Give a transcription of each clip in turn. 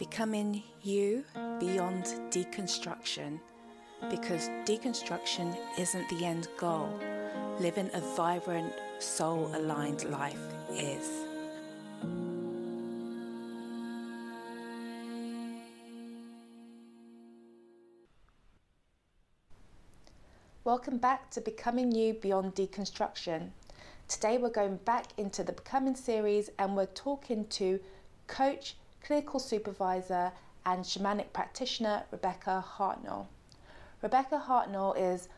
Becoming you beyond deconstruction because deconstruction isn't the end goal. Living a vibrant, soul aligned life is. Welcome back to Becoming You Beyond Deconstruction. Today we're going back into the Becoming series and we're talking to coach, clinical supervisor, and shamanic practitioner Rebecca Hartnell. Rebecca Hartnell is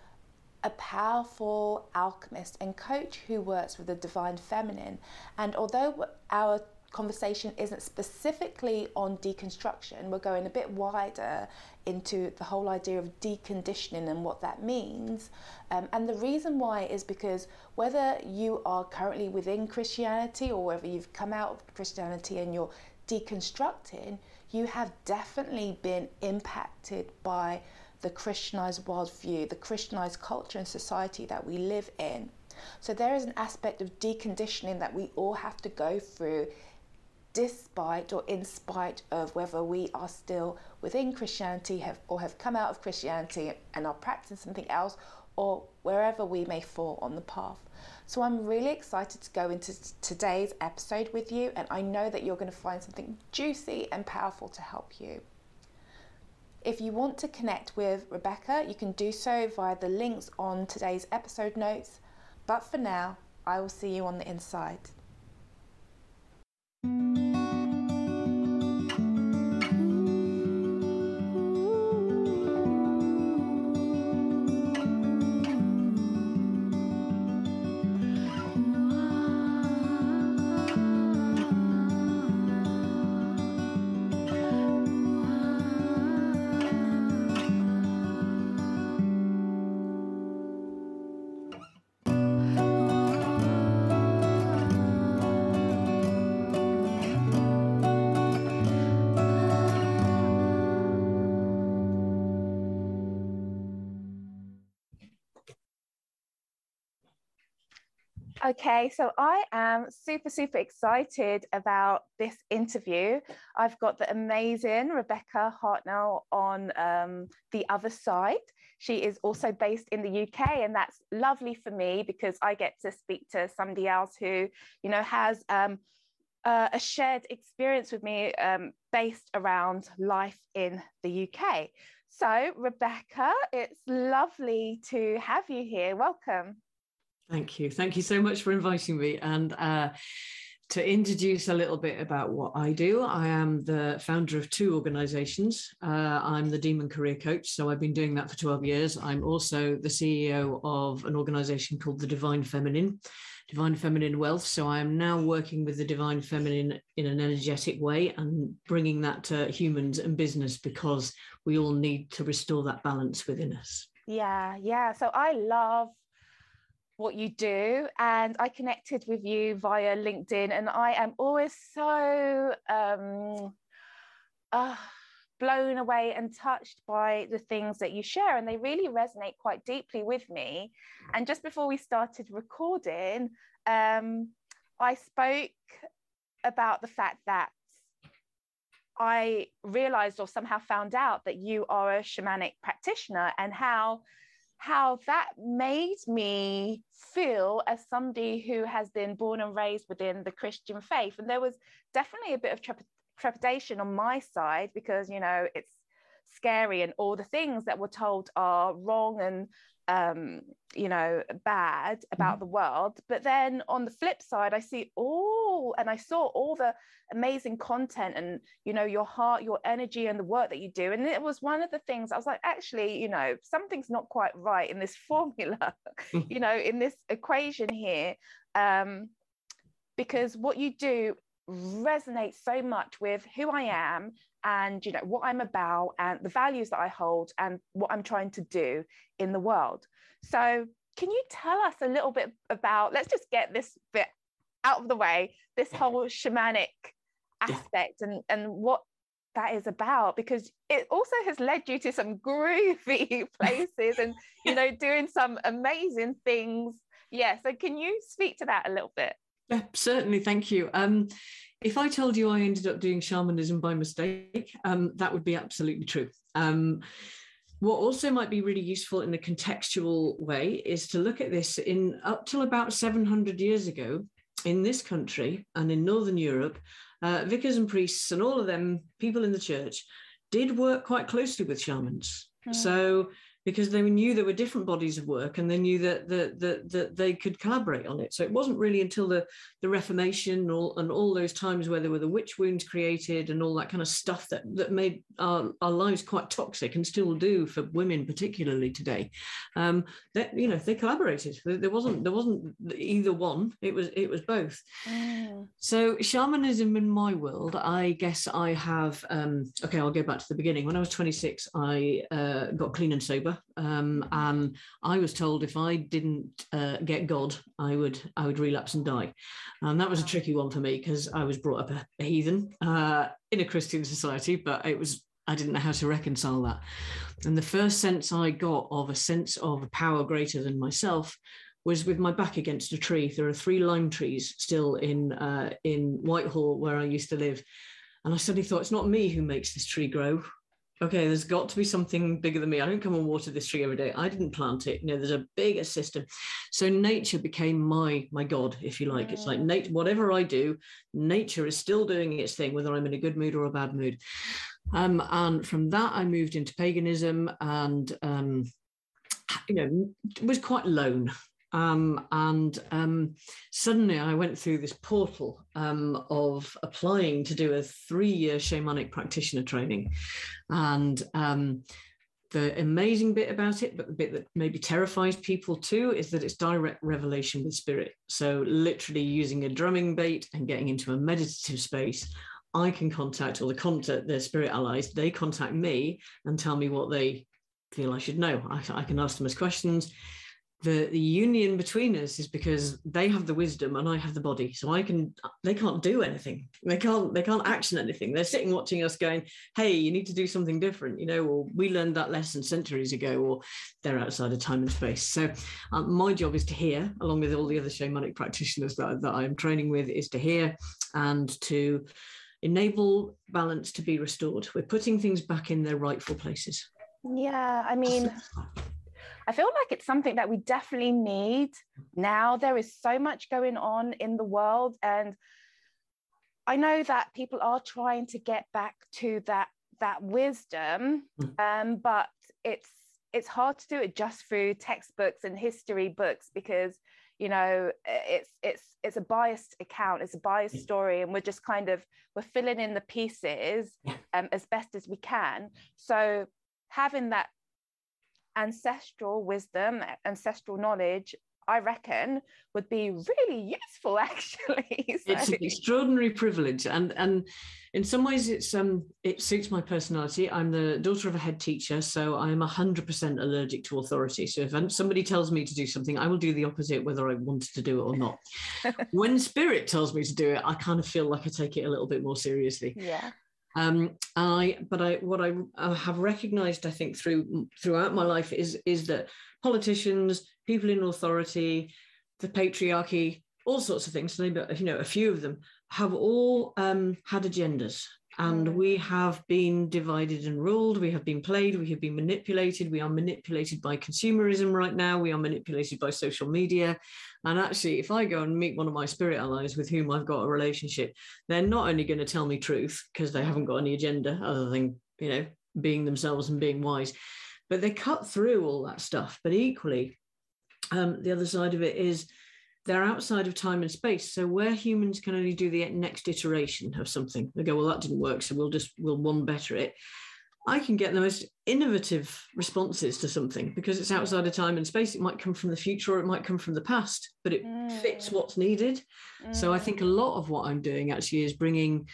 a powerful alchemist and coach who works with the divine feminine. And although our conversation isn't specifically on deconstruction, we're going a bit wider into the whole idea of deconditioning and what that means. Um, and the reason why is because whether you are currently within Christianity or whether you've come out of Christianity and you're deconstructing, you have definitely been impacted by the Christianized worldview, the Christianized culture and society that we live in. So there is an aspect of deconditioning that we all have to go through despite or in spite of whether we are still within Christianity have, or have come out of Christianity and are practicing something else or wherever we may fall on the path. So I'm really excited to go into today's episode with you, and I know that you're going to find something juicy and powerful to help you. If you want to connect with Rebecca, you can do so via the links on today's episode notes. But for now, I will see you on the inside. Okay, so I am super, super excited about this interview. I've got the amazing Rebecca Hartnell on um, the other side. She is also based in the UK, and that's lovely for me because I get to speak to somebody else who, you know, has um, uh, a shared experience with me um, based around life in the UK. So, Rebecca, it's lovely to have you here. Welcome. Thank you. Thank you so much for inviting me. And uh, to introduce a little bit about what I do, I am the founder of two organizations. Uh, I'm the Daemon Career Coach, so I've been doing that for 12 years. I'm also the CEO of an organization called the Divine Feminine, Divine Feminine Wealth. So I am now working with the Divine Feminine in an energetic way and bringing that to humans and business because we all need to restore that balance within us. Yeah, yeah. So I love what you do and i connected with you via linkedin and i am always so um, uh, blown away and touched by the things that you share and they really resonate quite deeply with me. And just before we started recording um, i spoke about the fact that i realized or somehow found out that you are a shamanic practitioner and how how that made me feel as somebody who has been born and raised within the Christian faith. And there was definitely a bit of trepidation on my side because, you know, it's scary and all the things that we're told are wrong and um, you know, bad about mm-hmm. the world. But then on the flip side, I see all, and I saw all the amazing content and, you know, your heart, your energy, and the work that you do. And it was one of the things I was like, actually, you know, something's not quite right in this formula, you know, in this equation here. Um, because what you do resonates so much with who I am and you know what I'm about and the values that I hold and what I'm trying to do in the world. So can you tell us a little bit about let's just get this bit out of the way this whole shamanic aspect and and what that is about because it also has led you to some groovy places and you know doing some amazing things yeah so can you speak to that a little bit Yeah, certainly. Thank you. Um, if I told you I ended up doing shamanism by mistake, um, that would be absolutely true. Um, what also might be really useful in a contextual way is to look at this in up till about 700 years ago in this country and in Northern Europe, uh, vicars and priests and all of them, people in the church, did work quite closely with shamans. Mm. So because they knew there were different bodies of work and they knew that, that, that, that they could collaborate on it. So it wasn't really until the, the Reformation and all, and all those times where there were the witch wounds created and all that kind of stuff that, that made our, our lives quite toxic and still do for women, particularly today. Um, that, you know, they collaborated. There wasn't, there wasn't either one, it was, it was both. Mm. So shamanism in my world, I guess I have, um, okay, I'll go back to the beginning. When I was 26, I uh, got clean and sober um, and I was told if I didn't uh, get God, I would I would relapse and die. And that was a tricky one for me because I was brought up a, a heathen uh, in a Christian society, but it was I didn't know how to reconcile that. And the first sense I got of a sense of a power greater than myself was with my back against a tree. There are three lime trees still in uh, in Whitehall where I used to live. And I suddenly thought, it's not me who makes this tree grow okay, there's got to be something bigger than me. I don't come and water this tree every day. I didn't plant it. You know, there's a bigger system. So nature became my my god, if you like. It's like mm. nature. Whatever I do, nature is still doing its thing, whether I'm in a good mood or a bad mood. Um, and from that, I moved into paganism, and um, you know, was quite lone. Um, and um, suddenly I went through this portal um, of applying to do a three year shamanic practitioner training. And um, the amazing bit about it, but the bit that maybe terrifies people too, is that it's direct revelation with spirit. So, literally using a drumming bait and getting into a meditative space. I can contact or the contact their spirit allies, they contact me and tell me what they feel I should know. I, I can ask them as questions the, the union between us is because they have the wisdom and I have the body. So I can they can't do anything. They can't they can't action anything. They're sitting watching us going, hey, you need to do something different, you know, or we learned that lesson centuries ago, or they're outside of time and space. So um, my job is to hear, along with all the other shamanic practitioners that, that I'm training with, is to hear and to enable balance to be restored. We're putting things back in their rightful places. Yeah, I mean I feel like it's something that we definitely need now. There is so much going on in the world. And I know that people are trying to get back to that that wisdom, hmm. um, but it's it's hard to do it just through textbooks and history books because you know it's it's it's a biased account it's a biased story and we're just kind of we're filling in the pieces um, as best as we can so having that ancestral wisdom, ancestral knowledge, I reckon would be really useful actually. so. It's an extraordinary privilege and and in some ways it's um it suits my personality. I'm the daughter of a head teacher, so I'm 100% allergic to authority. So if somebody tells me to do something, I will do the opposite whether I wanted to do it or not. when spirit tells me to do it, I kind of feel like I take it a little bit more seriously. Yeah. Um, I, but I, what I, I have recognised, I think, through throughout my life is is that politicians, people in authority, the patriarchy, all sorts of things, you know, a few of them have all um, had agendas, and we have been divided and ruled. We have been played. We have been manipulated. We are manipulated by consumerism right now. We are manipulated by social media. And actually, if I go and meet one of my spirit allies with whom I've got a relationship, they're not only going to tell me truth because they haven't got any agenda other than, you know, being themselves and being wise, but they cut through all that stuff. But equally, um, the other side of it is they're outside of time and space. So where humans can only do the next iteration of something, they go, well, that didn't work, so we'll just we'll one better it. I can get the most innovative responses to something because it's outside of time and space. It might come from the future or it might come from the past, but it mm. fits what's needed. Mm. So I think a mm. lot of what I'm doing actually is bringing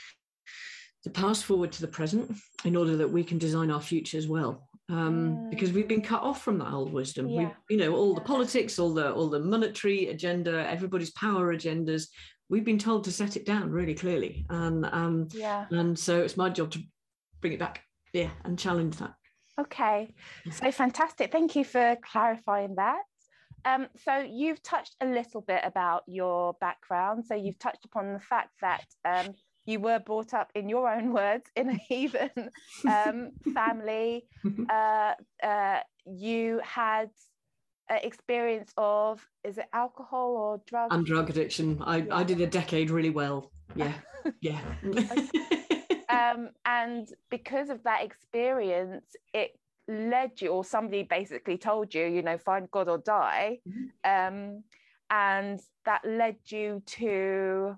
the past forward to the present in order that we can design our future as well. Um, mm. because we've been cut off from that old wisdom. Yeah. We, you know, all the politics, all the all the monetary agenda, everybody's power agendas. We've been told to set it down really clearly, and um, yeah. and so it's my job to bring it back yeah and challenge that okay so fantastic thank you for clarifying that Um, so you've touched a little bit about your background. So you've touched upon the fact that um, you were brought up, in your own words, in a heathen um, family. Uh, uh, you had experience of is it alcohol or drugs? And drug addiction. I, yeah. I did a decade really well. Yeah, yeah. um, and because of that experience, it led you, or somebody basically told you, you know, find God or die. Mm-hmm. Um, and that led you to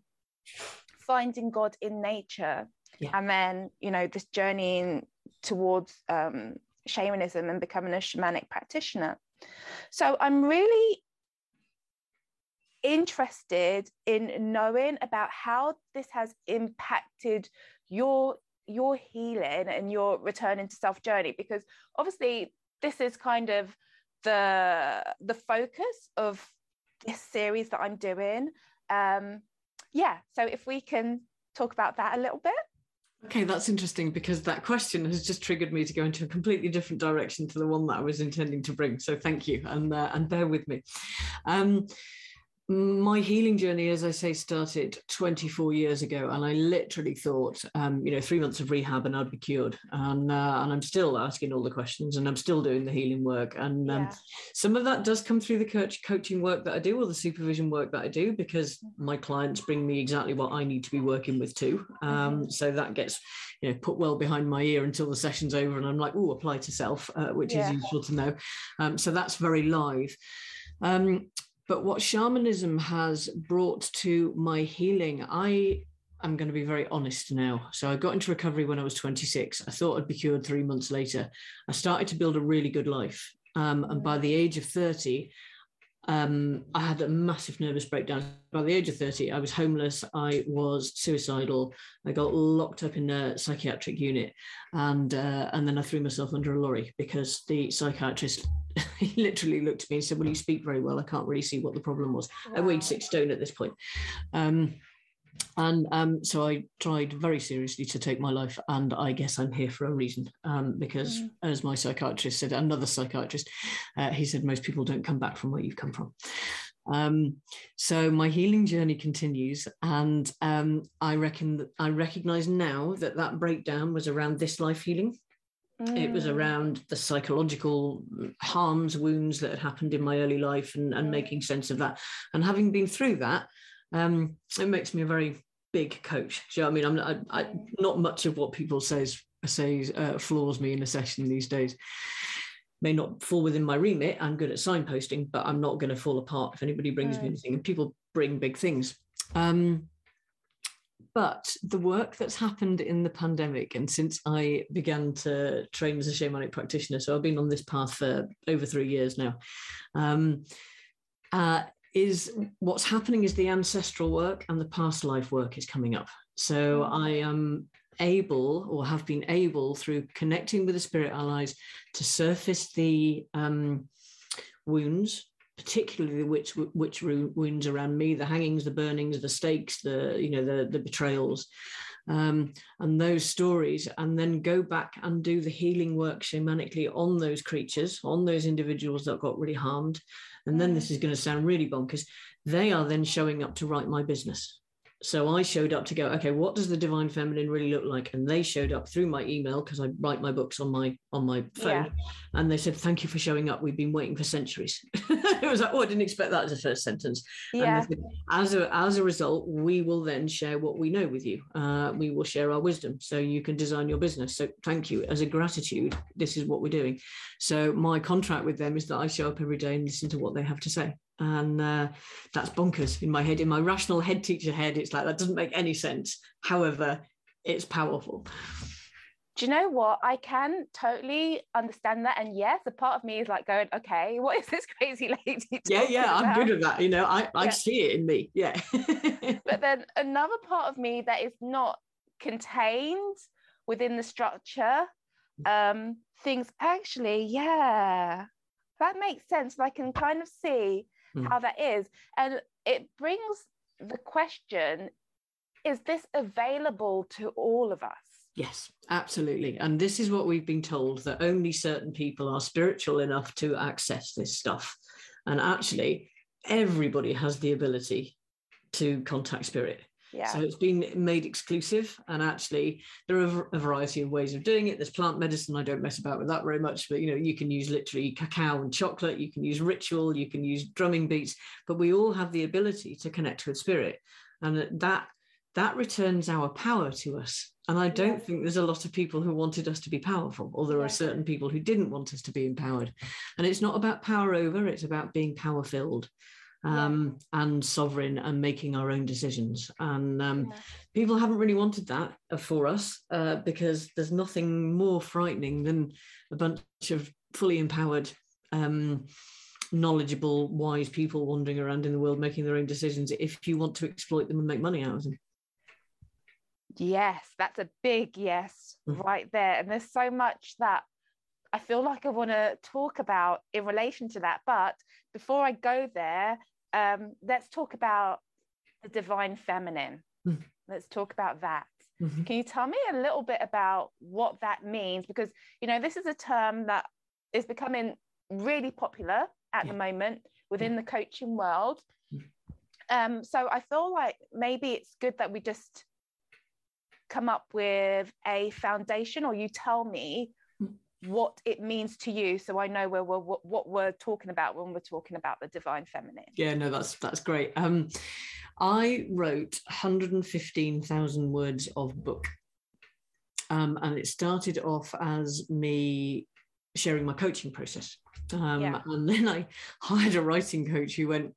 finding God in nature. Yeah. And then, you know, this journey towards um, shamanism and becoming a shamanic practitioner. So I'm really interested in knowing about how this has impacted your your healing and your return into self journey because obviously this is kind of the the focus of this series that I'm doing um yeah so if we can talk about that a little bit Okay, that's interesting because that question has just triggered me to go into a completely different direction to the one that I was intending to bring. So thank you, and uh, and bear with me. Um, my healing journey, as I say, started 24 years ago, and I literally thought, um, you know, three months of rehab and I'd be cured. And uh, and I'm still asking all the questions, and I'm still doing the healing work. And um, some of that does come through the coach coaching work that I do, or the supervision work that I do, because my clients bring me exactly what I need to be working with too. Um, mm-hmm. So that gets, you know, put well behind my ear until the session's over, and I'm like, oh, apply to self, uh, which yeah. is useful to know. Um, so that's very live. Um, but what shamanism has brought to my healing, I am going to be very honest now. So I got into recovery when I was 26. I thought I'd be cured three months later. I started to build a really good life. Um, and by the age of 30, um, I had a massive nervous breakdown. By the age of 30, I was homeless. I was suicidal. I got locked up in a psychiatric unit. And, uh, and then I threw myself under a lorry because the psychiatrist he literally looked at me and said, Well, you speak very well. I can't really see what the problem was. Wow. I weighed six stone at this point. Um, and um, so I tried very seriously to take my life, and I guess I'm here for a reason. Um, because, mm. as my psychiatrist said, another psychiatrist, uh, he said most people don't come back from where you've come from. Um, so my healing journey continues, and um, I reckon that I recognise now that that breakdown was around this life healing. Mm. It was mm. around the psychological harms, wounds that had happened in my early life and, and mm. making sense of that. And having been through that, um, it makes me a very big coach. Do you know I mean? I'm not, I, I, not much of what people says says uh, floors me in a session these days. May not fall within my remit. I'm good at signposting, but I'm not going to fall apart if anybody brings mm. me anything. And people bring big things. Um, but the work that's happened in the pandemic and since I began to train as a shamanic practitioner, so I've been on this path for over three years now, um, uh, is what's happening is the ancestral work and the past life work is coming up. So mm. I am able or have been able through connecting with the spirit allies to surface the um, wounds particularly the witch witch wounds around me, the hangings, the burnings, the stakes, the you know the the betrayals, um, and those stories, and then go back and do the healing work shamanically on those creatures, on those individuals that got really harmed, and then this is going to sound really bonkers. They are then showing up to write my business so I showed up to go, okay, what does the divine feminine really look like? And they showed up through my email because I write my books on my on my phone, yeah. and they said, "Thank you for showing up. We've been waiting for centuries." it was like, oh, I didn't expect that as a first sentence. Yeah. Said, as a as a result, we will then share what we know with you. Uh, we will share our wisdom, so you can design your business. So thank you as a gratitude. This is what we're doing. So my contract with them is that I show up every day and listen to what they have to say and uh, that's bonkers in my head. In my rational head teacher head it's like that doesn't make any sense. However it's powerful. Do you know what? I can totally understand that. And yes a part of me is like going okay what is this crazy lady yeah yeah i'm good at that you know? I, I yeah. see it in me yeah. But then another part of me that is not contained within the structure um things actually yeah that makes sense. I can kind of see mm. how that is. And it brings the question is this available to all of us? Yes, absolutely. And this is what we've been told that only certain people are spiritual enough to access this stuff. And actually, everybody has the ability to contact spirit. Yeah. So it's been made exclusive, and actually there are a variety of ways of doing it. There's plant medicine. I don't mess about with that very much, but you know you can use literally cacao and chocolate. You can use ritual. You can use drumming beats. But we all have the ability to connect with spirit, and that that returns our power to us. And I don't yeah. think there's a lot of people who wanted us to be powerful, or there yeah. are certain people who didn't want us to be empowered. And it's not about power over; it's about being power filled um, yeah. and sovereign and making our own decisions. And um, yeah. people haven't really wanted that for us uh, because there's nothing more frightening than a bunch of fully empowered, um, knowledgeable, wise people wandering around in the world making their own decisions if you want to exploit them and make money out of them. Yes, that's a big yes mm. right there. And there's so much that I feel like I want to talk about in relation to that. But before I go there, um, let's talk about the divine feminine. Mm. Let's talk about that. Mm-hmm. Can you tell me a little bit about what that means? Because, you know, this is a term that is becoming really popular at yeah. the moment within yeah. the coaching world. Mm. Um, so I feel like maybe it's good that we just come up with a foundation or you tell me what it means to you so i know where we're what, we're talking about when we're talking about the divine feminine yeah no that's that's great um i wrote 115000 words of book um and it started off as me sharing my coaching process um yeah. and then i hired a writing coach who went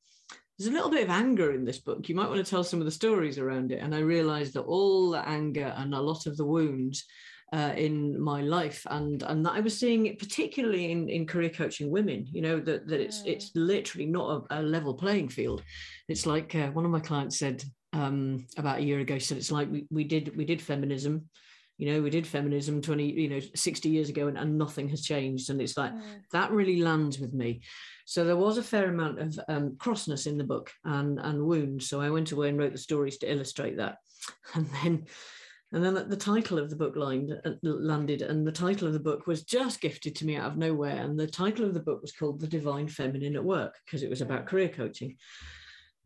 there's a little bit of anger in this book. You might want to tell some of the stories around it. And I realized that all the anger and a lot of the wounds uh, in my life and and that I was seeing it particularly in, in career coaching women you know that, that it's mm. it's literally not a, a, level playing field. It's like uh, one of my clients said um, about a year ago said it's like we, we did we did feminism you know we did feminism 20 you know 60 years ago and, and nothing has changed. And it's like mm. that really lands with me. So there was a fair amount of um, crossness in the book and and wounds. So i went away and wrote the stories to illustrate that. And then and then the title of the book lined, uh, landed, and the title of the book was just gifted to me out of nowhere. And the title of the book was called The Divine Feminine at Work because it was about career coaching.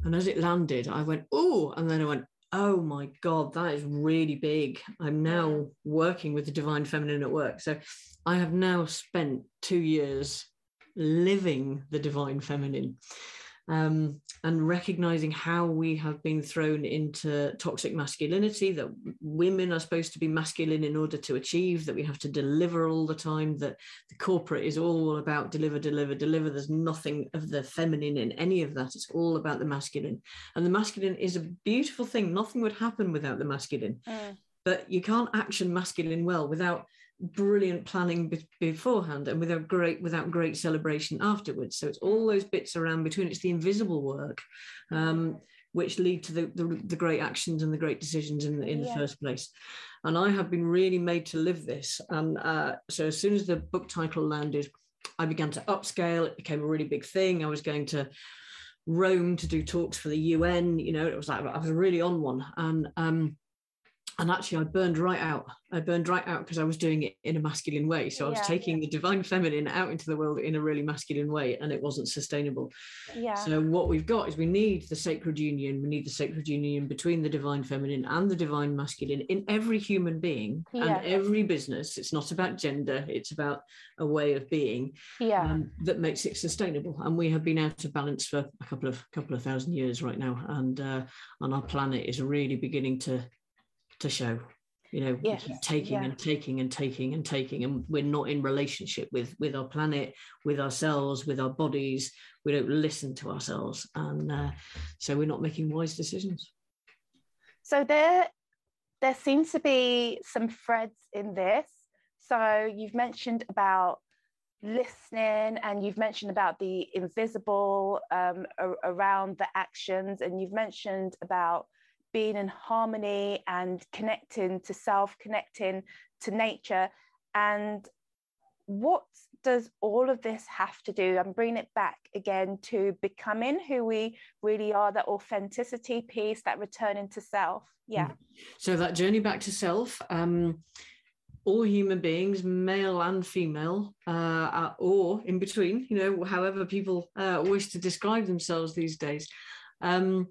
And as it landed, I went, oh, and then I went, oh my God, that is really big. I'm now working with the Divine Feminine at Work. So I have now spent two years living the Divine Feminine um, and recognizing how we have been thrown into toxic masculinity, that women are supposed to be masculine in order to achieve, that we have to deliver all the time, that the corporate is all about deliver, deliver, deliver. There's nothing of the feminine in any of that. It's all about the masculine. And the masculine is a beautiful thing. Nothing would happen without the masculine. Mm. But you can't action masculine well without brilliant planning be- beforehand and without great without great celebration afterwards. So it's all those bits around between it's the invisible work um, which lead to the, the, the, great actions and the great decisions in the, in yeah. the first place. And i have been really made to live this. And uh, so as soon as the book title landed i began to upscale. It became a really big thing. I was going to rome to do talks for the un you know it was like i was really on one. And um, and actually i burned right out. I burned right out because i was doing it in a masculine way. So i was yeah, taking yeah. the divine feminine out into the world in a really masculine way and it wasn't sustainable. Yeah. So what we've got is we need the sacred union. We need the sacred union between the divine feminine and the divine masculine in every human being yeah. and every business. It's not about gender. It's about a way of being yeah. um, that makes it sustainable. And we have been out of balance for a couple of couple of thousand years right now. And uh, and our planet is really beginning to to show you know yes. we keep taking yeah. and taking and taking and taking and we're not in relationship with with our planet with ourselves with our bodies we don't listen to ourselves and uh, so we're not making wise decisions so there there seems to be some threads in this so you've mentioned about listening and you've mentioned about the invisible um, around the actions and you've mentioned about being in harmony and connecting to self, connecting to nature. And what does all of this have to do? I'm bringing it back again to becoming who we really are, that authenticity piece, that returning to self. Yeah. Mm. So that journey back to self. Um, all human beings, male and female, uh, or in between, you know, however people uh, wish to describe themselves these days. Um,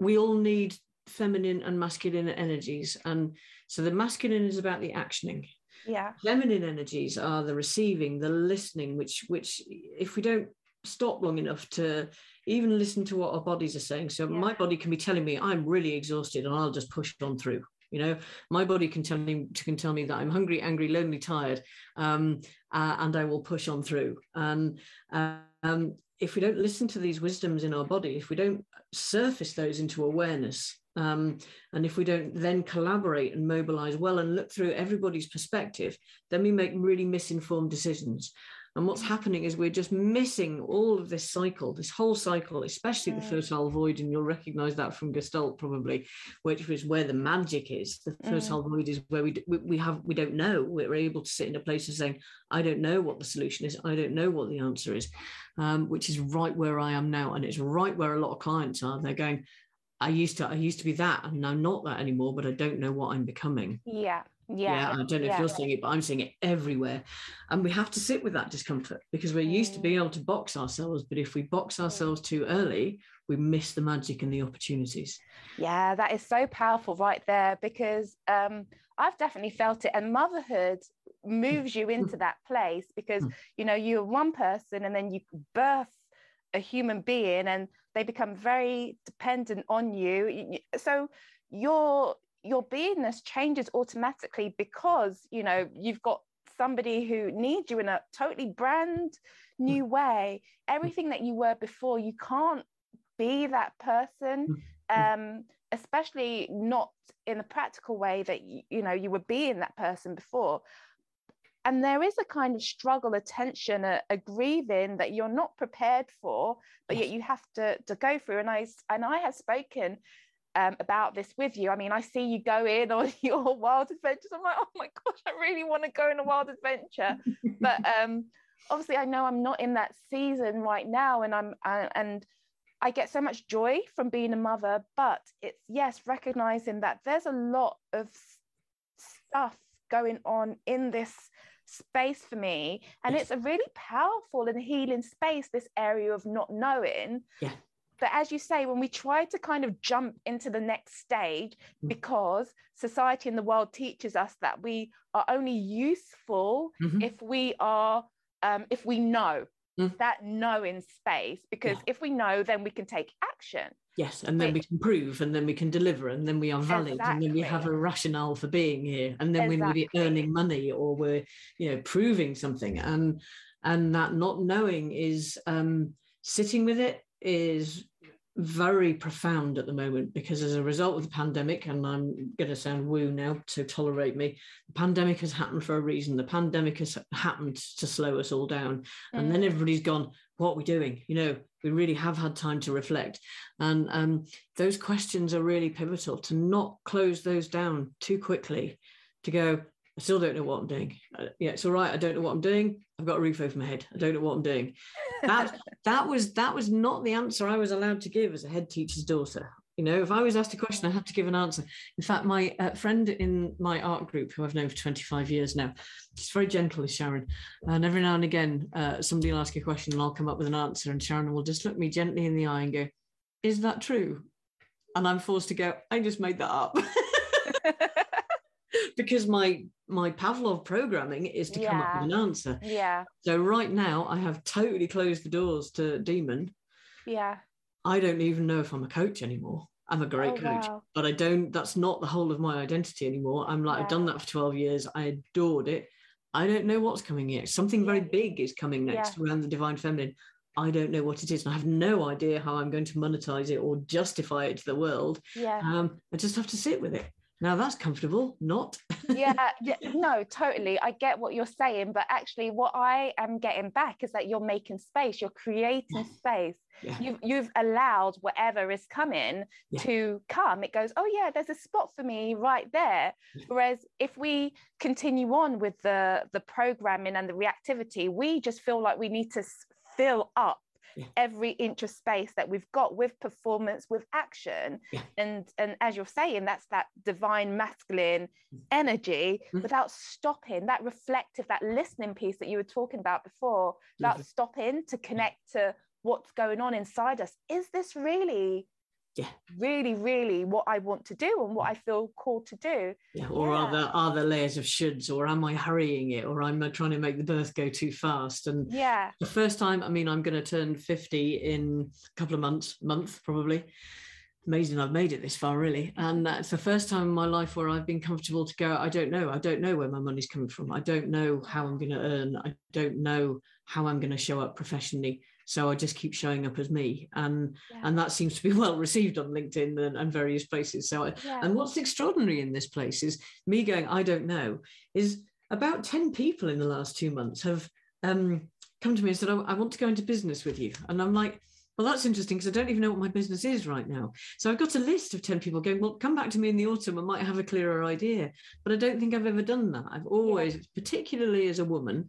we all need feminine and masculine energies. And so the masculine is about the actioning. Yeah. Feminine energies are the receiving, the listening, which which if we don't stop long enough to even listen to what our bodies are saying. So yeah. my body can be telling me I'm really exhausted and I'll just push on through you know my body can tell me can tell me that i'm hungry angry lonely tired um, uh, and i will push on through and um, if we don't listen to these wisdoms in our body if we don't surface those into awareness um, and if we don't then collaborate and mobilize well and look through everybody's perspective then we make really misinformed decisions and what's happening is we're just missing all of this cycle, this whole cycle, especially mm. the fertile void. And you'll recognize that from Gestalt probably, which is where the magic is. The mm. fertile void is where we, we have, we don't know. We're able to sit in a place of saying, I don't know what the solution is. I don't know what the answer is, um, which is right where I am now. And it's right where a lot of clients are. They're going, I used to, I used to be that and I'm not that anymore, but I don't know what I'm becoming. Yeah. Yeah. yeah. I don't know yeah. if you're seeing it, but I'm seeing it everywhere. And we have to sit with that discomfort because we're used mm. to being able to box ourselves. But if we box mm. ourselves too early, we miss the magic and the opportunities. Yeah, that is so powerful right there because um, I've definitely felt it. And motherhood moves you into that place because, mm. you know, you're one person and then you birth a human being and they become very dependent on you. So you're your beingness changes automatically because you know you've got somebody who needs you in a totally brand new mm. way. Mm. Everything that you were before you can't be that person mm. um, especially not in the practical way that you, you know you were being that person before. And there is a kind of struggle a tension a, a grieving that you're not prepared for but yet you have to to go through. And i and i have spoken um, about this with you. I mean, I see you go in on your wild adventures. I'm like, oh my gosh, I really want to go on a wild adventure. but um, obviously, I know I'm not in that season right now, and I'm uh, and I get so much joy from being a mother. But it's yes, recognizing that there's a lot of stuff going on in this space for me and it's a really powerful and healing space this area of not knowing yeah but as you say, when we try to kind of jump into the next stage, mm. because society and the world teaches us that we are only useful mm-hmm. if we are, um, if we know mm. that knowing space, because yeah. if we know, then we can take action. Yes, and then we can prove, and then we can deliver, and then we are valid, exactly. and then we have a rationale for being here, and then exactly. we're maybe earning money or we're, you know, proving something, and and that not knowing is um, sitting with it is very profound at the moment because as a result of the pandemic, and I'm going to sound woo now, so tolerate me, the pandemic has happened for a reason. The pandemic has happened to slow us all down. Mm. And then mm. everybody's gone, what are we doing? You know, we really have had time to reflect. And um, those questions are really pivotal to not close those down too quickly, to go, I still don't know what I'm doing. Uh, yeah, it's all right. I don't know what I'm doing. I've got a roof over my head. I don't know what I'm doing. That that was that was not the answer I was allowed to give as a head teacher's daughter. You know, if I was asked a question, I had to give an answer. In fact, my uh, friend in my art group, who I've known for 25 years now, she's very gentle, is Sharon. And every now and again, uh, somebody will ask a question and I'll come up with an answer, and Sharon will just look me gently in the eye and go, "Is that true?" And I'm forced to go, "I just made that up." because my my Pavlov programming is to come up with an answer. Yeah. So right now I have totally closed the doors to Daemon. Yeah. I don't even know if I'm a coach anymore. I'm a great oh, coach, wow. but I don't, that's not the whole of my identity anymore. I'm like, yeah. I've done that for 12 years. I adored it. I don't know what's coming next. Something yeah. very big is coming next yeah. around the divine feminine. I don't know what it is. And I have no idea how I'm going to monetize it or justify it to the world. Yeah. Um, I just have to sit with it. Now that's comfortable, not. yeah, yeah, no, totally. I get what you're saying, but actually, what I am getting back is that you're making space, you're creating space. Yeah. You've, you've allowed whatever is coming yeah. to come. It goes, oh, yeah, there's a spot for me right there. Yeah. Whereas if we continue on with the, the programming and the reactivity, we just feel like we need to fill up yeah. every inch of space that we've got with performance with action yeah. and and as you're saying that's that divine masculine mm. energy mm-hmm. without stopping that reflective that listening piece that you were talking about before without mm-hmm. stopping to connect to what's going on inside us is this really yeah really really what i want to do and what i feel called to do yeah or yeah. are there are there layers of shoulds or am i hurrying it or am i trying to make the birth go too fast and yeah the first time i mean i'm going to turn 50 in a couple of months month probably amazing I've made it this far, really. And mm-hmm. it's the first time in my life where I've been comfortable to go, I don't know. I don't know where my money's coming from. I don't know how I'm going to earn. I don't know how I'm going to show up professionally so i just keep showing up as me and yeah. and that seems to be well received on linkedin and, and various places so I, yeah. and what's extraordinary in this place is me going i don't know is about 10 people in the last two months have um, come to me and said I, I want to go into business with you and i'm like well, that's interesting because I don't even know what my business is right now. So I've got a list of 10 people going, well, come back to me in the autumn. I might have a clearer idea. But I don't think I've ever done that. I've always, yeah. particularly as a woman,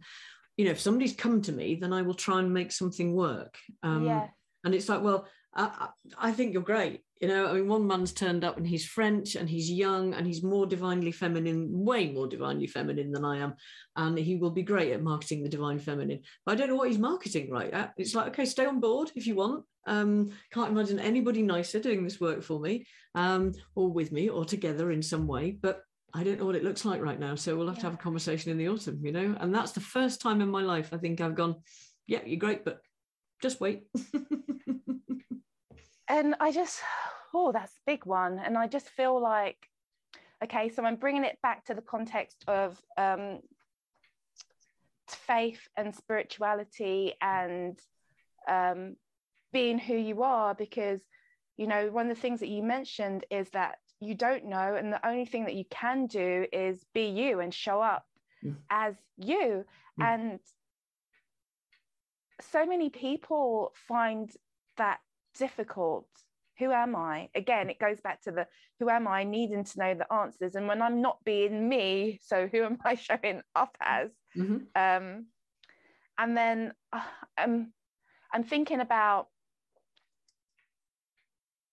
you know, if somebody's come to me, then I will try and make something work. Um, yeah. And it's like, well, I, I think you're great. You know, I mean, one man's turned up and he's French and he's young and he's more divinely feminine, way more divinely feminine than I am. And he will be great at marketing the divine feminine. But I don't know what he's marketing right at. It's like, okay, stay on board if you want. Um, can't imagine anybody nicer doing this work for me um, or with me or together in some way. But I don't know what it looks like right now. So we'll have yeah. to have a conversation in the autumn, you know? And that's the first time in my life I think I've gone, yeah, you're great, but just wait. and I just, oh, that's a big one. And I just feel like, okay, so I'm bringing it back to the context of um, faith and spirituality and um, being who you are, because, you know, one of the things that you mentioned is that you don't know and the only thing that you can do is be you and show up mm. as you mm. and so many people find that difficult who am i again it goes back to the who am i needing to know the answers and when i'm not being me so who am i showing up as mm-hmm. um, and then uh, I'm, I'm thinking about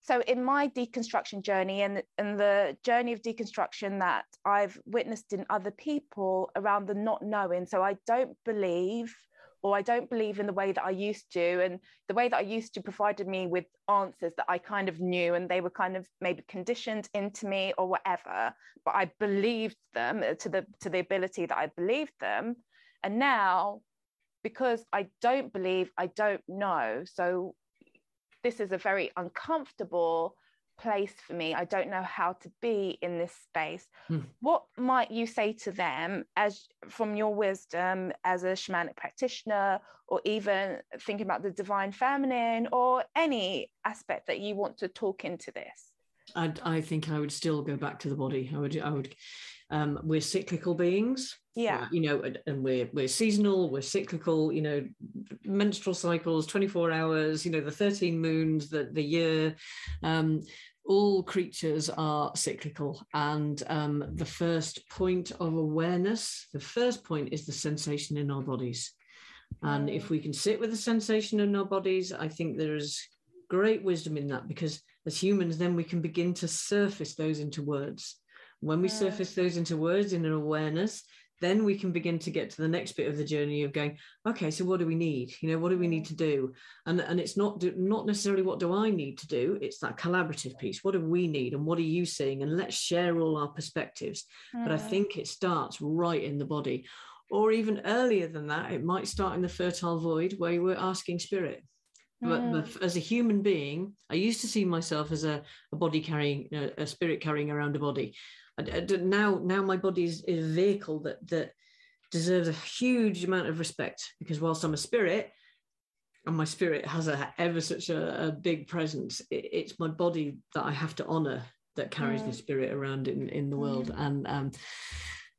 so in my deconstruction journey and, and the journey of deconstruction that i've witnessed in other people around the not knowing so i don't believe or i don't believe in the way that i used to and the way that i used to provided me with answers that i kind of knew and they were kind of maybe conditioned into me or whatever but i believed them uh, to the to the ability that i believed them. And now because i don't believe i don't know. So this is a very uncomfortable place for me. I don't know how to be in this space. Hmm. What might you say to them as from your wisdom as a shamanic practitioner, or even thinking about the divine feminine, or any aspect that you want to talk into this? I, I think I would still go back to the body. I would I would um, we're cyclical beings. Yeah. You know and we're we're seasonal we're cyclical you know menstrual cycles 24 hours you know the 13 moons the the year. Um, all creatures are cyclical. And um, the first point of awareness the first point is the sensation in our bodies. And if we can sit with the sensation in our bodies i think there's great wisdom in that because as humans then we can begin to surface those into words when we surface those into words in an awareness, then we can begin to get to the next bit of the journey of going, okay, so what do we need? You know, what do we need to do? And, and it's not not necessarily what do I need to do? It's that collaborative piece. What do we need? And what are you seeing? And let's share all our perspectives. Mm. But I think it starts right in the body. Or even earlier than that, it might start in the fertile void where you were asking spirit. But, but, mm. as a human being, I used to see myself as a, a body carrying, a spirit carrying around a body. I, I, now now my body is, a vehicle that that deserves a huge amount of respect because whilst I'm a spirit and my spirit has a ever such a, a big presence, it, it's my body that I have to honor that carries the mm. spirit around in in the world. Mm. And um,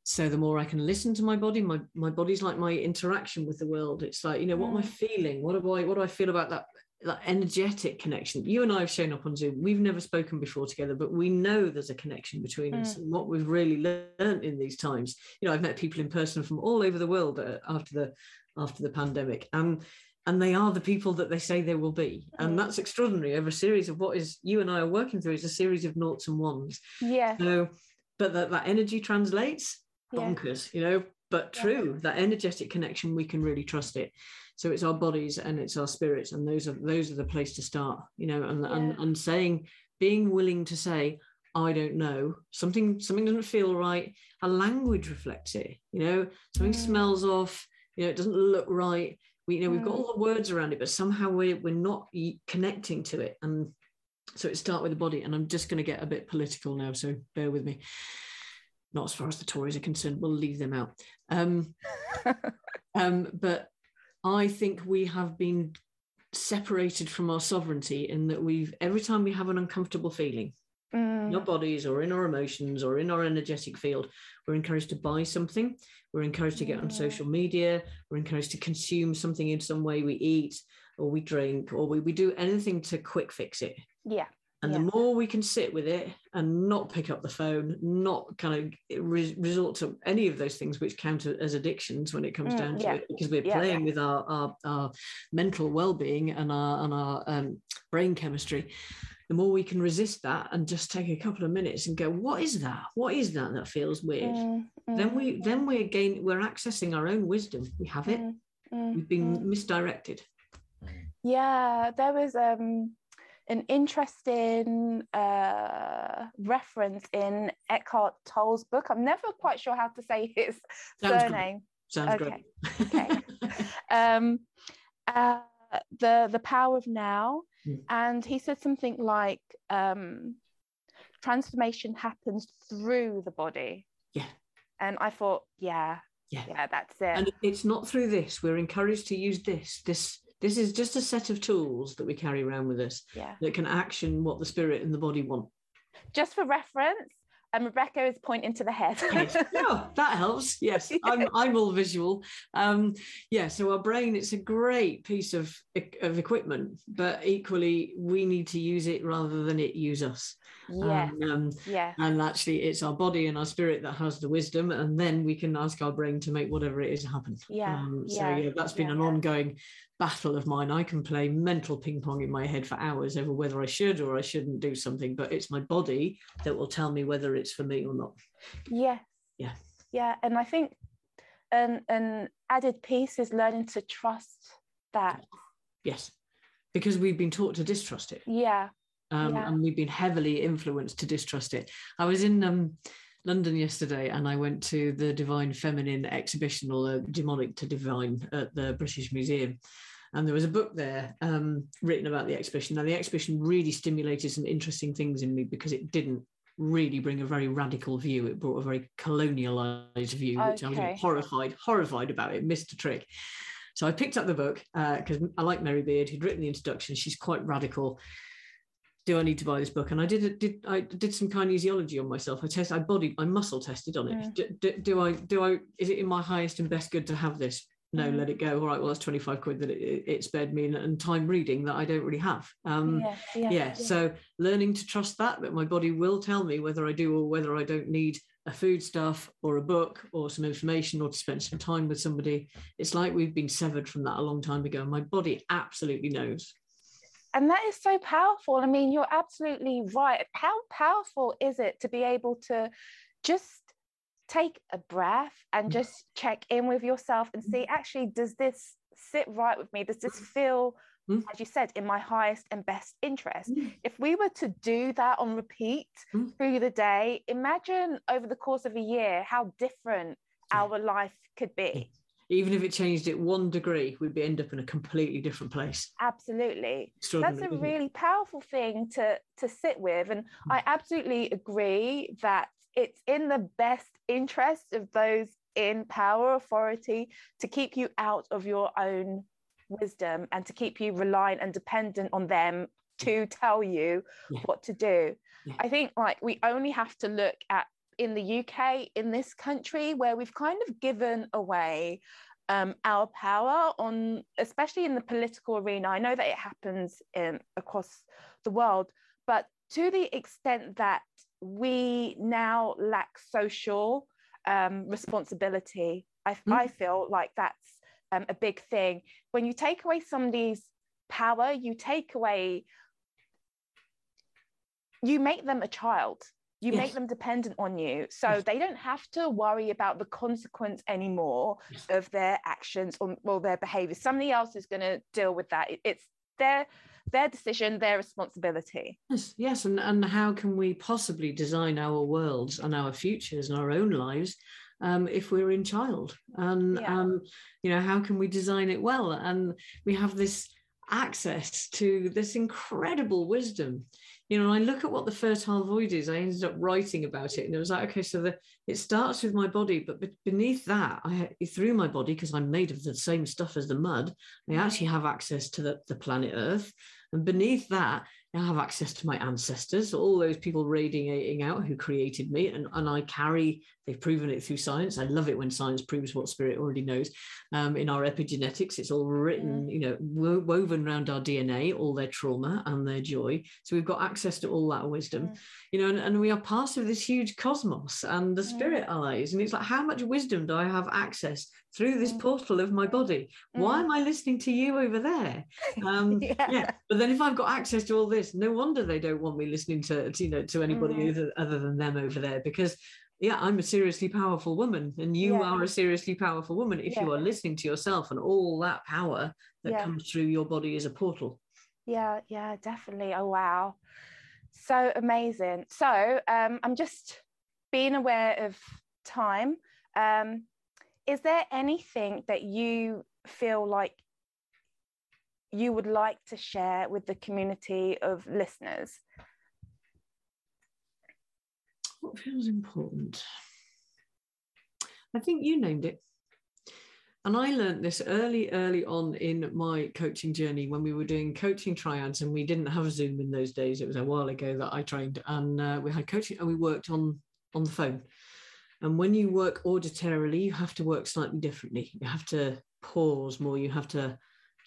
so the more i can listen to my body my my body's like my interaction with the world. It's like you know what am i mm. feeling? What do i what do i feel about that that energetic connection. You and I have shown up on Zoom. We've never spoken before together, but we know there's a connection between mm. us. And what we've really learned in these times, you know, I've met people in person from all over the world uh, after the after the pandemic, and and they are the people that they say they will be and Mm. that's extraordinary over a series of what is you and i are working through is a series of noughts and ones Yeah. so but that, that energy translates Yeah. bonkers you know but Yeah. true that energetic connection we can really trust it so it's our bodies and it's our spirits and those are those are the place to start you know and and, Yeah. and saying being willing to say i don't know. Something something doesn't feel right. A language reflects it you know? Something Mm. smells off you know it doesn't look right. We you know we've got Mm. all the words around it but somehow we're, we're not connecting to it. And so it start with the body and i'm just going to get a bit political now so bear with me. Not as far as the tories are concerned we'll leave them out. Um, um, but i think we have been separated from our sovereignty in that we've every time we have an uncomfortable feeling Mm, in our bodies or in our emotions or in our energetic field, we're encouraged to buy something. We're encouraged to get on social media. We're encouraged to consume something in some way we eat or we drink or we, we do anything to quick fix it. yeah. And Yeah. the more we can sit with it and not pick up the phone, not kind of re- resort to any of those things which count as addictions when it comes Mm, down to yeah. it, because we're Yeah. playing with our, our, our mental well-being and our, and our um, brain chemistry. The more we can resist that and just take a couple of minutes and go, what is that? What is that that feels weird? Mm, Then mm, we then we again we're accessing our own wisdom. We have it. mm, mm, We've been mm. misdirected. Yeah, there was um, an interesting uh, reference in Eckhart Tolle's book. I'm never quite sure how to say his Sounds surname. Sounds Okay, great. okay. Um, uh, the the power of now, Mm. and he said something like um, transformation happens through the body. Yeah. And I thought, yeah, Yeah. yeah, that's it. and it's not through this we're encouraged to use this this this is just a set of tools that we carry around with us yeah. that can action what the spirit and the body want. Just for reference, and Rebecca is pointing to the head. oh that helps. Yes i'm i'm all visual. Um yeah so our brain it's a great piece of of equipment but equally we need to use it rather than it use us yeah, Um, um, yeah, and actually it's our body and our spirit that has the wisdom and then we can ask our brain to make whatever it is happen. Yeah, um, so yeah, yeah that's been yeah. an ongoing battle of mine. I can play mental ping pong in my head for hours over whether i should or i shouldn't do something but it's my body that will tell me whether it's for me or not. Yes, Yeah. yeah. And I think an an added piece is learning to trust that. yes. Because we've been taught to distrust it. Yeah, um, Yeah. and we've been heavily influenced to distrust it. I was in um, London yesterday, and I went to the Divine Feminine exhibition, or the Demonic to Divine, at the British Museum. And there was a book there um, written about the exhibition. Now, the exhibition really stimulated some interesting things in me because it didn't really bring a very radical view. It brought a very colonialized view, which I was horrified, horrified about. It missed a trick. So I picked up the book because I like Mary Beard, who'd written the introduction. She's quite radical. Do I need to buy this book? And I did did I did some kinesiology on myself. I test I body I muscle tested on it. Mm. Do, do, do I do I is it in my highest and best good to have this? No, Mm. let it go. All right, well that's twenty five quid that it, it, it spared me and, and time reading that I don't really have. Um, yeah, yeah, yeah so learning to trust that that my body will tell me whether i do or whether i don't need a food stuff or a book or some information or to spend some time with somebody it's like we've been severed from that a long time ago my body absolutely knows and that is so powerful. I mean, you're absolutely right. How powerful is it to be able to just take a breath and Mm. just check in with yourself and see actually, does this sit right with me? Does this feel, Mm. as you said, in my highest and best interest? Mm. If we were to do that on repeat through the day, imagine over the course of a year how different our life could be. Even if it changed it one degree we'd be end up in a completely different place Absolutely. that's a really powerful thing to to sit with and hmm. i absolutely agree that it's in the best interest of those in power authority to keep you out of your own wisdom and to keep you reliant and dependent on them to tell you Yeah. what to do Yeah. i think like we only have to look at in the uk in this country where we've kind of given away um, our power on, especially in the political arena. I know that it happens in across the world, but to the extent that we now lack social um, responsibility, I, Mm. I feel like that's um, a big thing. When you take away somebody's power, you take away, you make them a child. You yes. make them dependent on you. So yes. they don't have to worry about the consequence anymore yes. of their actions or, or their behavior. Somebody else is going to deal with that. It's their their decision, their responsibility. Yes, yes. And, and how can we possibly design our worlds and our futures and our own lives um, if we're in child? And, yeah. um, you know, how can we design it well? And we have this access to this incredible wisdom you know, I look at what the fertile void is. I ended up writing about it, and it was like, okay, so the it starts with my body, but beneath that, I through my body because I'm made of the same stuff as the mud. I actually have access to the, the planet Earth, and beneath that, I have access to my ancestors, all those people radiating out who created me, and, and I carry, they've proven it through science. I love it when science proves what spirit already knows. Um, in our epigenetics, it's all written, you know, wo- woven around our DNA, all their trauma and their joy. So we've got access to all that wisdom, you know, and, and we are part of this huge cosmos and the spirit eyes. And it's like, how much wisdom do I have access through this mm. portal of my body. Why mm. am I listening to you over there? Um, yeah. yeah. But then if I've got access to all this, no wonder they don't want me listening to, to you know to anybody mm. other, other than them over there because yeah, I'm a seriously powerful woman, and you yeah. are a seriously powerful woman if yeah. you are listening to yourself and all that power that yeah. comes through your body is a portal. Yeah, yeah, definitely. Oh wow, so amazing. So um, I'm just being aware of time. Um, is there anything that you feel like you would like to share with the community of listeners? What feels important? I think you named it. And I learned this early, early on in my coaching journey when we were doing coaching triads and we didn't have Zoom in those days. It was a while ago that I trained and uh, we had coaching and we worked on on the phone. And when you work auditorily, you have to work slightly differently. You have to pause more. You have to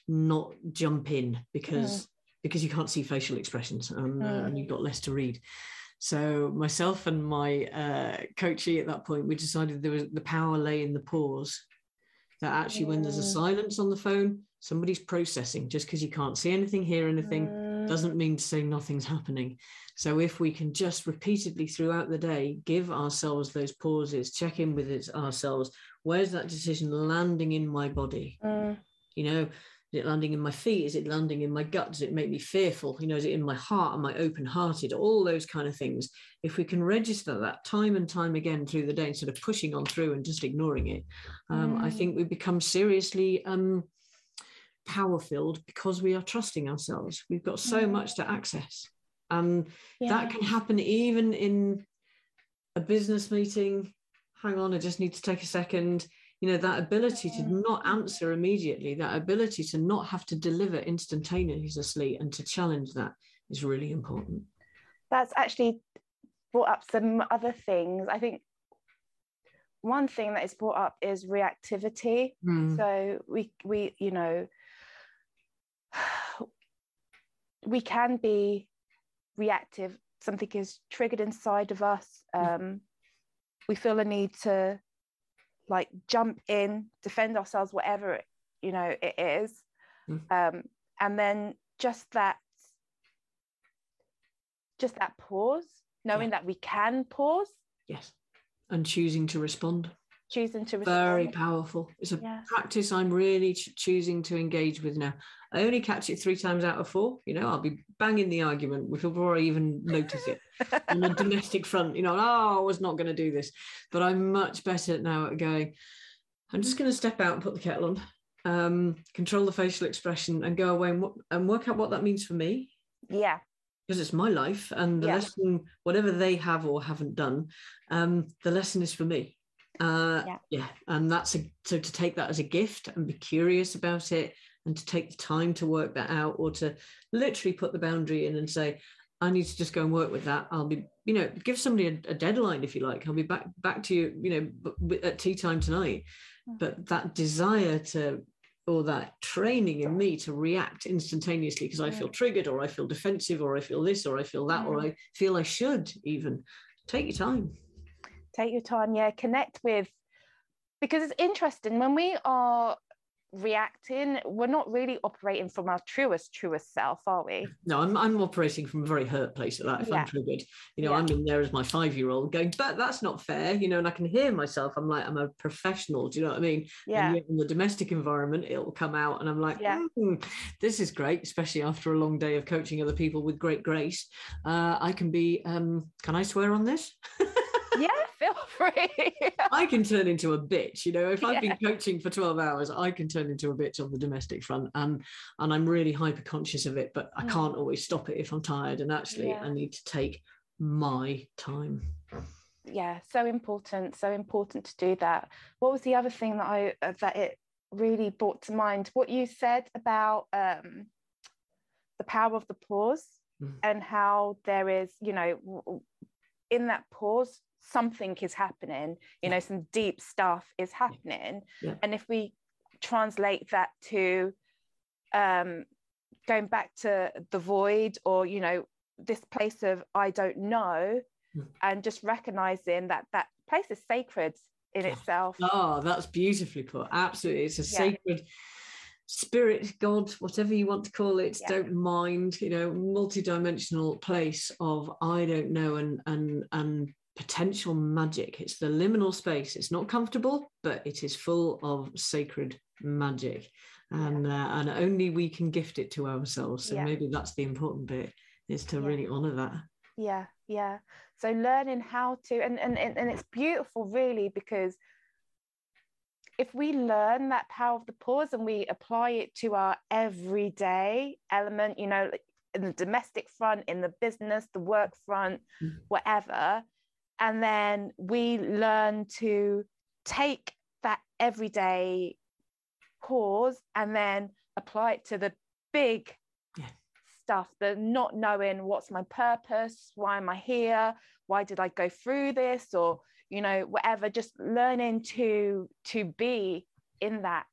not jump in because mm. because you can't see facial expressions and, mm. uh, and, you've got less to read. So myself and my uh, coachee at that point, we decided there was the power lay in the pause. That actually, when there's a silence on the phone, somebody's processing. Just because you can't see anything, hear anything, mm. Doesn't mean to say nothing's happening. So if we can just repeatedly throughout the day give ourselves those pauses, check in with it ourselves, where's that decision landing in my body? Mm. You know, is it landing in my feet? Is it landing in my gut? Does it make me fearful? You know, is it in my heart? Am I open hearted? All those kind of things. If we can register that time and time again through the day instead of pushing on through and just ignoring it, um, mm. I think we become seriously um, power filled because we are trusting ourselves. We've got so mm. much to access and yeah. that can happen even in a business meeting hang on i just need to take a second you know that ability to not answer immediately that ability to not have to deliver instantaneously and to challenge that is really important that's actually brought up some other things i think one thing that is brought up is reactivity mm. so we we you know we can be reactive. Something is triggered inside of us. Um, we feel a need to like jump in defend ourselves whatever you know it is. Mm. um, and then just that just that pause knowing yeah. that we can pause. Yes. And choosing to respond choosing to respond. very powerful. It's a yeah. practice i'm really ch- choosing to engage with now. I only catch it three times out of four you know i'll be banging the argument before i even notice it. On the domestic front you know oh i was not going to do this. But i'm much better now at going i'm just going to step out and put the kettle on um, control the facial expression and go away and, and work out what that means for me. Yeah. Because it's my life and the yeah. lesson whatever they have or haven't done um, the lesson is for me uh, yeah. yeah, and that's a, so to take that as a gift and be curious about it, and to take the time to work that out, or to literally put the boundary in and say, I need to just go and work with that. I'll be, you know, give somebody a, a deadline if you like. I'll be back back to you, you know, at tea time tonight. Mm. But that desire to or that training in me to react instantaneously because I feel triggered or I feel defensive or I feel this or I feel that or mm. I feel I should even take your time take your time yeah connect with because it's interesting when we are reacting we're not really operating from our truest truest self are we? No i'm, I'm operating from a very hurt place at that if yeah. i'm triggered. You know yeah. i'm in there as my five year old going but that's not fair you know and i can hear myself i'm like i'm a professional do you know what i mean? Yeah. in the domestic environment it'll come out and i'm like yeah. Mm, this is great especially after a long day of coaching other people with great grace. Uh, i can be um can i swear on this? Yeah feel free. I can turn into a bitch, you know. If I've yeah. been coaching for 12 hours, I can turn into a bitch on the domestic front. And and I'm really hyper conscious of it, but I mm. can't always stop it if I'm tired. And actually yeah. I need to take my time. Yeah, so important, so important to do that. What was the other thing that I uh, that it really brought to mind? What you said about um the power of the pause mm. and how there is, you know, in that pause something is happening you know some deep stuff is happening yeah. and if we translate that to um going back to the void or you know this place of i don't know mm. and just recognizing that that place is sacred in itself oh that's beautifully put absolutely it's a yeah. sacred spirit god whatever you want to call it yeah. don't mind you know multi-dimensional place of i don't know and and and potential magic. It's the liminal space. It's not comfortable, but it is full of sacred magic. And yeah. uh, and only we can gift it to ourselves. So yeah. maybe that's the important bit is to yeah. really honor that. Yeah, yeah. So learning how to and, and and it's beautiful really because if we learn that power of the pause and we apply it to our everyday element, you know, in the domestic front, in the business, the work front, mm. whatever, and then we learn to take that everyday pause and then apply it to the big yeah. stuff the not knowing what's my purpose why am i here why did i go through this or you know whatever just learning to to be in that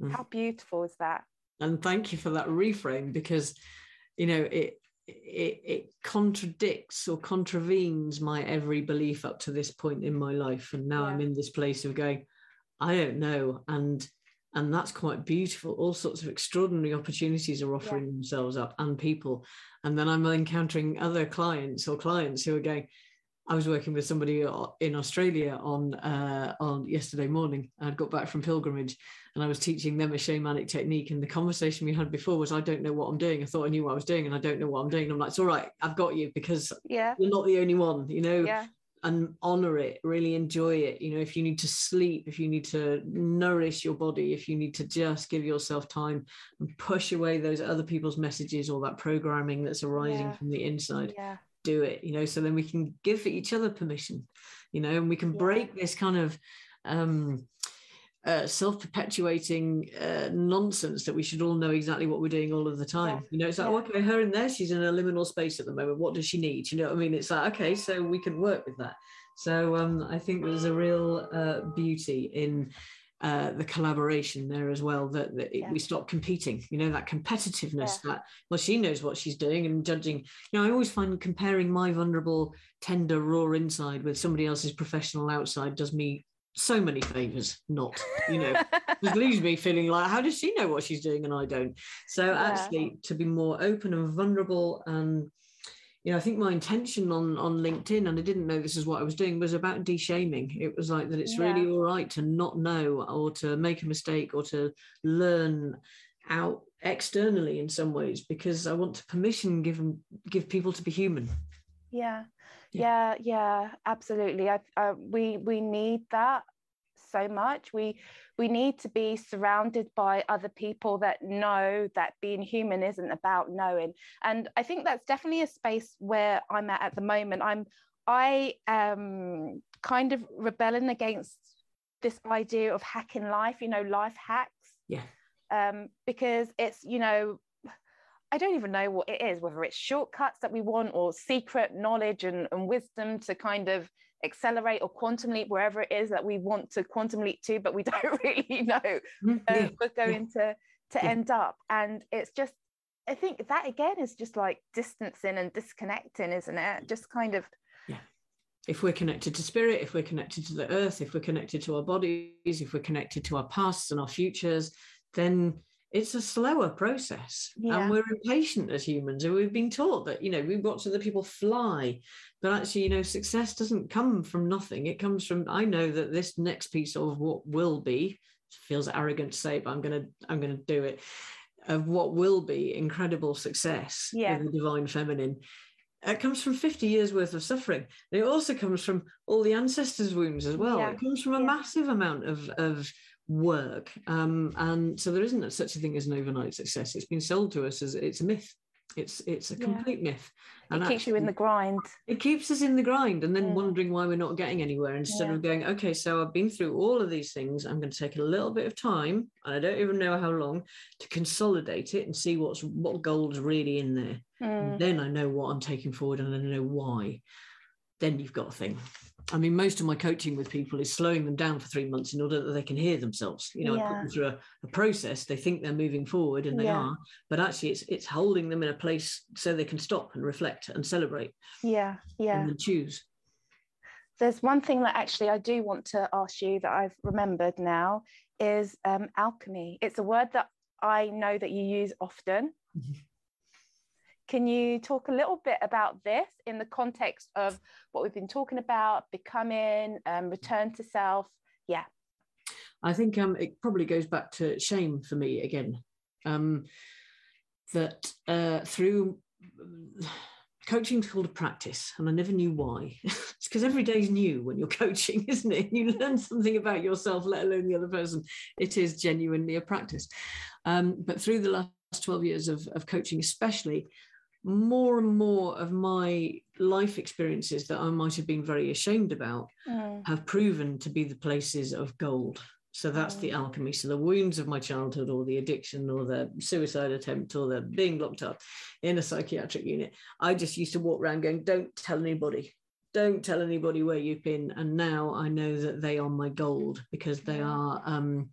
mm. how beautiful is that and thank you for that reframe because you know it it, it contradicts or contravenes my every belief up to this point in my life and now yeah. i'm in this place of going i don't know and and that's quite beautiful all sorts of extraordinary opportunities are offering yeah. themselves up and people and then i'm encountering other clients or clients who are going I was working with somebody in Australia on uh, on yesterday morning. I'd got back from pilgrimage, and I was teaching them a shamanic technique. And the conversation we had before was, "I don't know what I'm doing. I thought I knew what I was doing, and I don't know what I'm doing." And I'm like, "It's all right. I've got you because yeah. you're not the only one. You know." Yeah. And honor it, really enjoy it. You know, if you need to sleep, if you need to nourish your body, if you need to just give yourself time and push away those other people's messages or that programming that's arising yeah. from the inside, yeah do it you know so then we can give each other permission you know and we can break this kind of um uh, self-perpetuating uh, nonsense that we should all know exactly what we're doing all of the time. Yeah. You know, it's like, yeah. okay, her in there, she's in a liminal space at the moment. What does she need? You know what I mean? It's like, okay, so we can work with that. So um, I think there's a real uh, beauty in uh, the collaboration there as well that, that yeah. we stop competing you know that competitiveness yeah. that well she knows what she's doing and judging you know i always find comparing my vulnerable tender raw inside with somebody else's professional outside does me so many favors not you know just leaves me feeling like how does she know what she's doing and i don't so yeah. actually to be more open and vulnerable and you know, I think my intention on on LinkedIn, and I didn't know this is what I was doing, was about de-shaming. It was like that it's yeah. really all right to not know or to make a mistake or to learn out externally in some ways because I want to permission give them, give people to be human. Yeah, yeah, yeah, yeah absolutely. I, uh, we we need that so much. We we need to be surrounded by other people that know that being human isn't about knowing. And I think that's definitely a space where I'm at at the moment. I'm I am kind of rebelling against this idea of hacking life, you know, life hacks. Yeah. Um, because it's, you know, I don't even know what it is, whether it's shortcuts that we want or secret knowledge and, and wisdom to kind of accelerate or quantum leap wherever it is that we want to quantum leap to but we don't really know mm, yeah. we're going yeah. to to yeah. end up and it's just i think that again is just like distancing and disconnecting isn't it just kind of yeah if we're connected to spirit if we're connected to the earth if we're connected to our bodies if we're connected to our pasts and our futures then it's a slower process Yeah. and we're impatient as humans and we've been taught that you know we watch other people fly but actually you know success doesn't come from nothing it comes from i know that this next piece of what will be feels arrogant to say but i'm gonna i'm gonna do it of what will be incredible success Yeah. with the divine feminine it comes from 50 years worth of suffering it also comes from all the ancestors wounds as well Yeah. it comes from a massive amount of of work um, and so there isn't such a thing as an overnight success it's been sold to us as it's a myth it's it's a Yeah. complete myth it keeps you in the grind. it keeps us in the grind and then wondering why we're not getting anywhere instead Yeah. of going okay so i've been through all of these things i'm going to take a little bit of time and i don't even know how long to consolidate it and see what's what gold's really in there Mm. then I know what I'm taking forward and I know why. Then you've got a thing. I mean, most of my coaching with people is slowing them down for three months in order that they can hear themselves. You know, I put them through a, a process. They think they're moving forward and they Yeah. are, but actually it's it's holding them in a place so they can stop and reflect and celebrate Yeah, yeah. and then choose. There's one thing that actually I do want to ask you that I've remembered now is um, alchemy. It's a word that I know that you use often. Can you talk a little bit about this in the context of what we've been talking about, becoming, um, return to self? Yeah. I think um, it probably goes back to shame for me again. Um, that uh, through coaching's called a practice, and I never knew why. it's because every day's new when you're coaching, isn't it? You learn something about yourself, let alone the other person. It is genuinely a practice. Um, but through the last 12 years of, of coaching, especially, more and more of my life experiences that I might have been very ashamed about Mm, have proven to be the places of gold. So that's the Oh. alchemy. So the wounds of my childhood, or the addiction, or the suicide attempt, or the being locked up in a psychiatric unit. I just used to walk around going, "Don't tell anybody. Don't tell anybody where you've been." And now I know that they are my gold because they are um,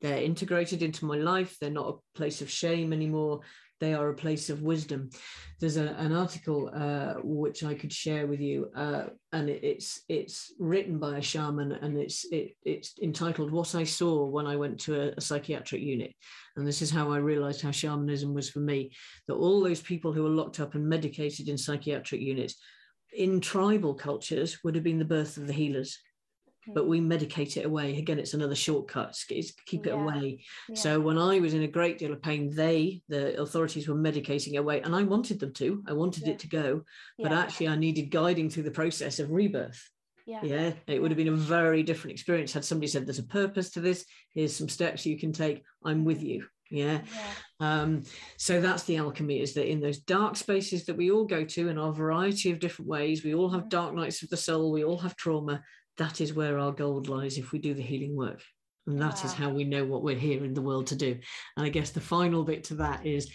they're integrated into my life. They're not a place of shame anymore. They are a place of wisdom. There's a, an article uh, which I could share with you, uh, and it's it's written by a shaman, and it's it, it's entitled "What I Saw When I Went to a, a Psychiatric Unit." And this is how I realized how shamanism was for me. That all those people who were locked up and medicated in psychiatric units, in tribal cultures, would have been the birth of the healers. But we medicate it away. Again, it's another shortcut. It's, it's keep it Yeah. away. yeah. So when I was in a great deal of pain, they, the authorities, were medicating away, and I wanted them to. I wanted Yeah. it to go, but actually, I needed guiding through the process of rebirth. yeah. Yeah, it would have been a very different experience had somebody said, "There's a purpose to this. Here's some steps you can take. I'm with you." Yeah. yeah. Um, so that's the alchemy is that in those dark spaces that we all go to in our variety of different ways, we all have Mhm. dark nights of the soul, we all have trauma. That is where our gold lies if we do the healing work. And that is how we know what we're here in the world to do. And I guess the final bit to that is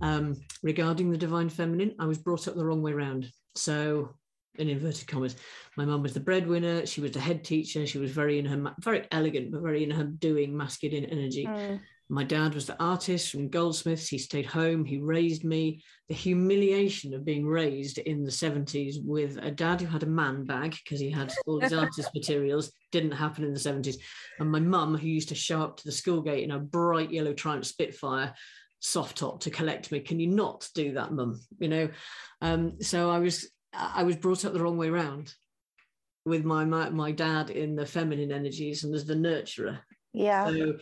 um, regarding the divine feminine, I was brought up the wrong way around. So, in inverted commas, my mum was the breadwinner. She was the head teacher. She was very in her, very elegant, but very in her doing masculine energy. Mm, My dad was the artist from Goldsmiths. He stayed home. He raised me. The humiliation of being raised in the 70s with a dad who had a man bag because he had all his artist materials didn't happen in the 70s. And my mum, who used to show up to the school gate in a bright yellow Triumph Spitfire soft top to collect me. Can you not do that, mum? You know? Um, so I was I was brought up the wrong way around with my, my my dad in the feminine energies and as the nurturer yeah. so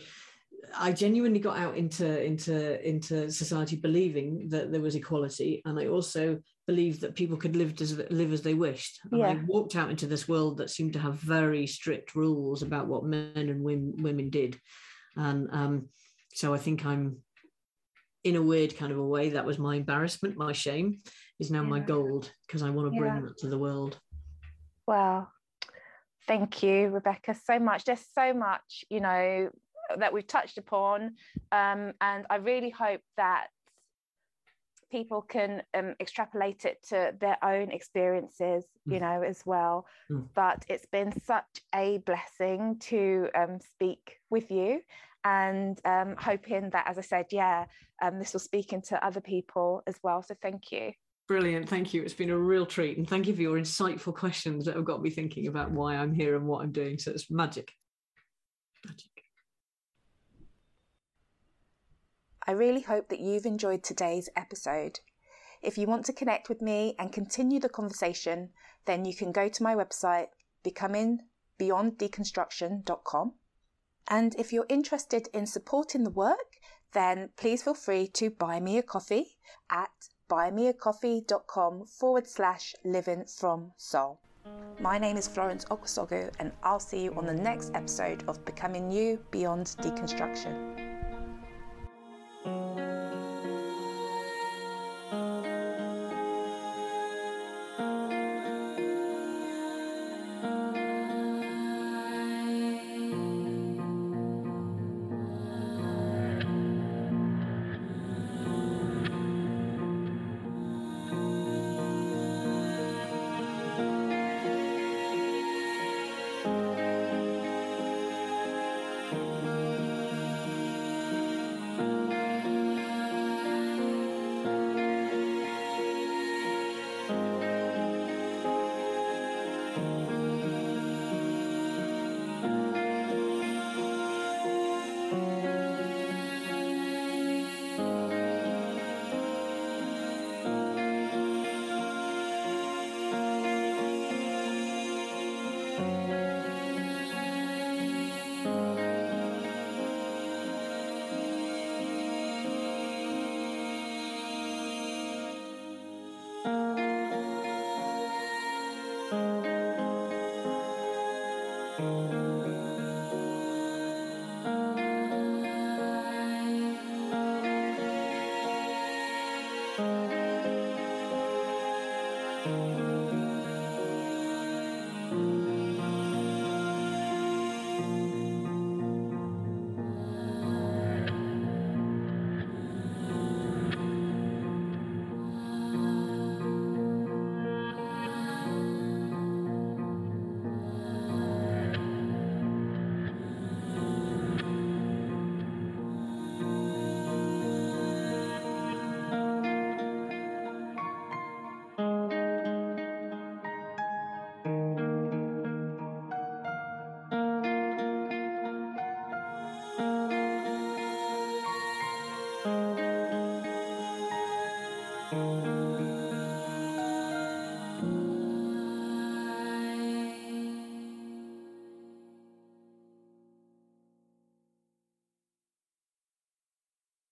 I genuinely got out into into into society believing that there was equality, and I also believed that people could live as live as they wished. And I walked out into this world that seemed to have very strict rules about what men and women women did, and um, so I think I'm in a weird kind of a way that was my embarrassment, my shame is now my gold because I want to bring Yeah. that to the world. Wow. Thank you, Rebecca, so much. There's so much, you know, that we've touched upon. Um, and I really hope that people can um, extrapolate it to their own experiences, you Mm. know, as well. Mm. But it's been such a blessing to um, speak with you and um, hoping that, as I said, yeah, um, this will speak into other people as well. So thank you. Brilliant. Thank you. It's been a real treat. And thank you for your insightful questions that have got me thinking about why I'm here and what I'm doing. So it's magic. Magic. I really hope that you've enjoyed today's episode. If you want to connect with me and continue the conversation, then you can go to my website, becomingbeyonddeconstruction.com. And if you're interested in supporting the work, then please feel free to buy me a coffee at buymeacoffee.com forward slash living from soul. My name is Florence Okosogu, and I'll see you on the next episode of Becoming You Beyond Deconstruction.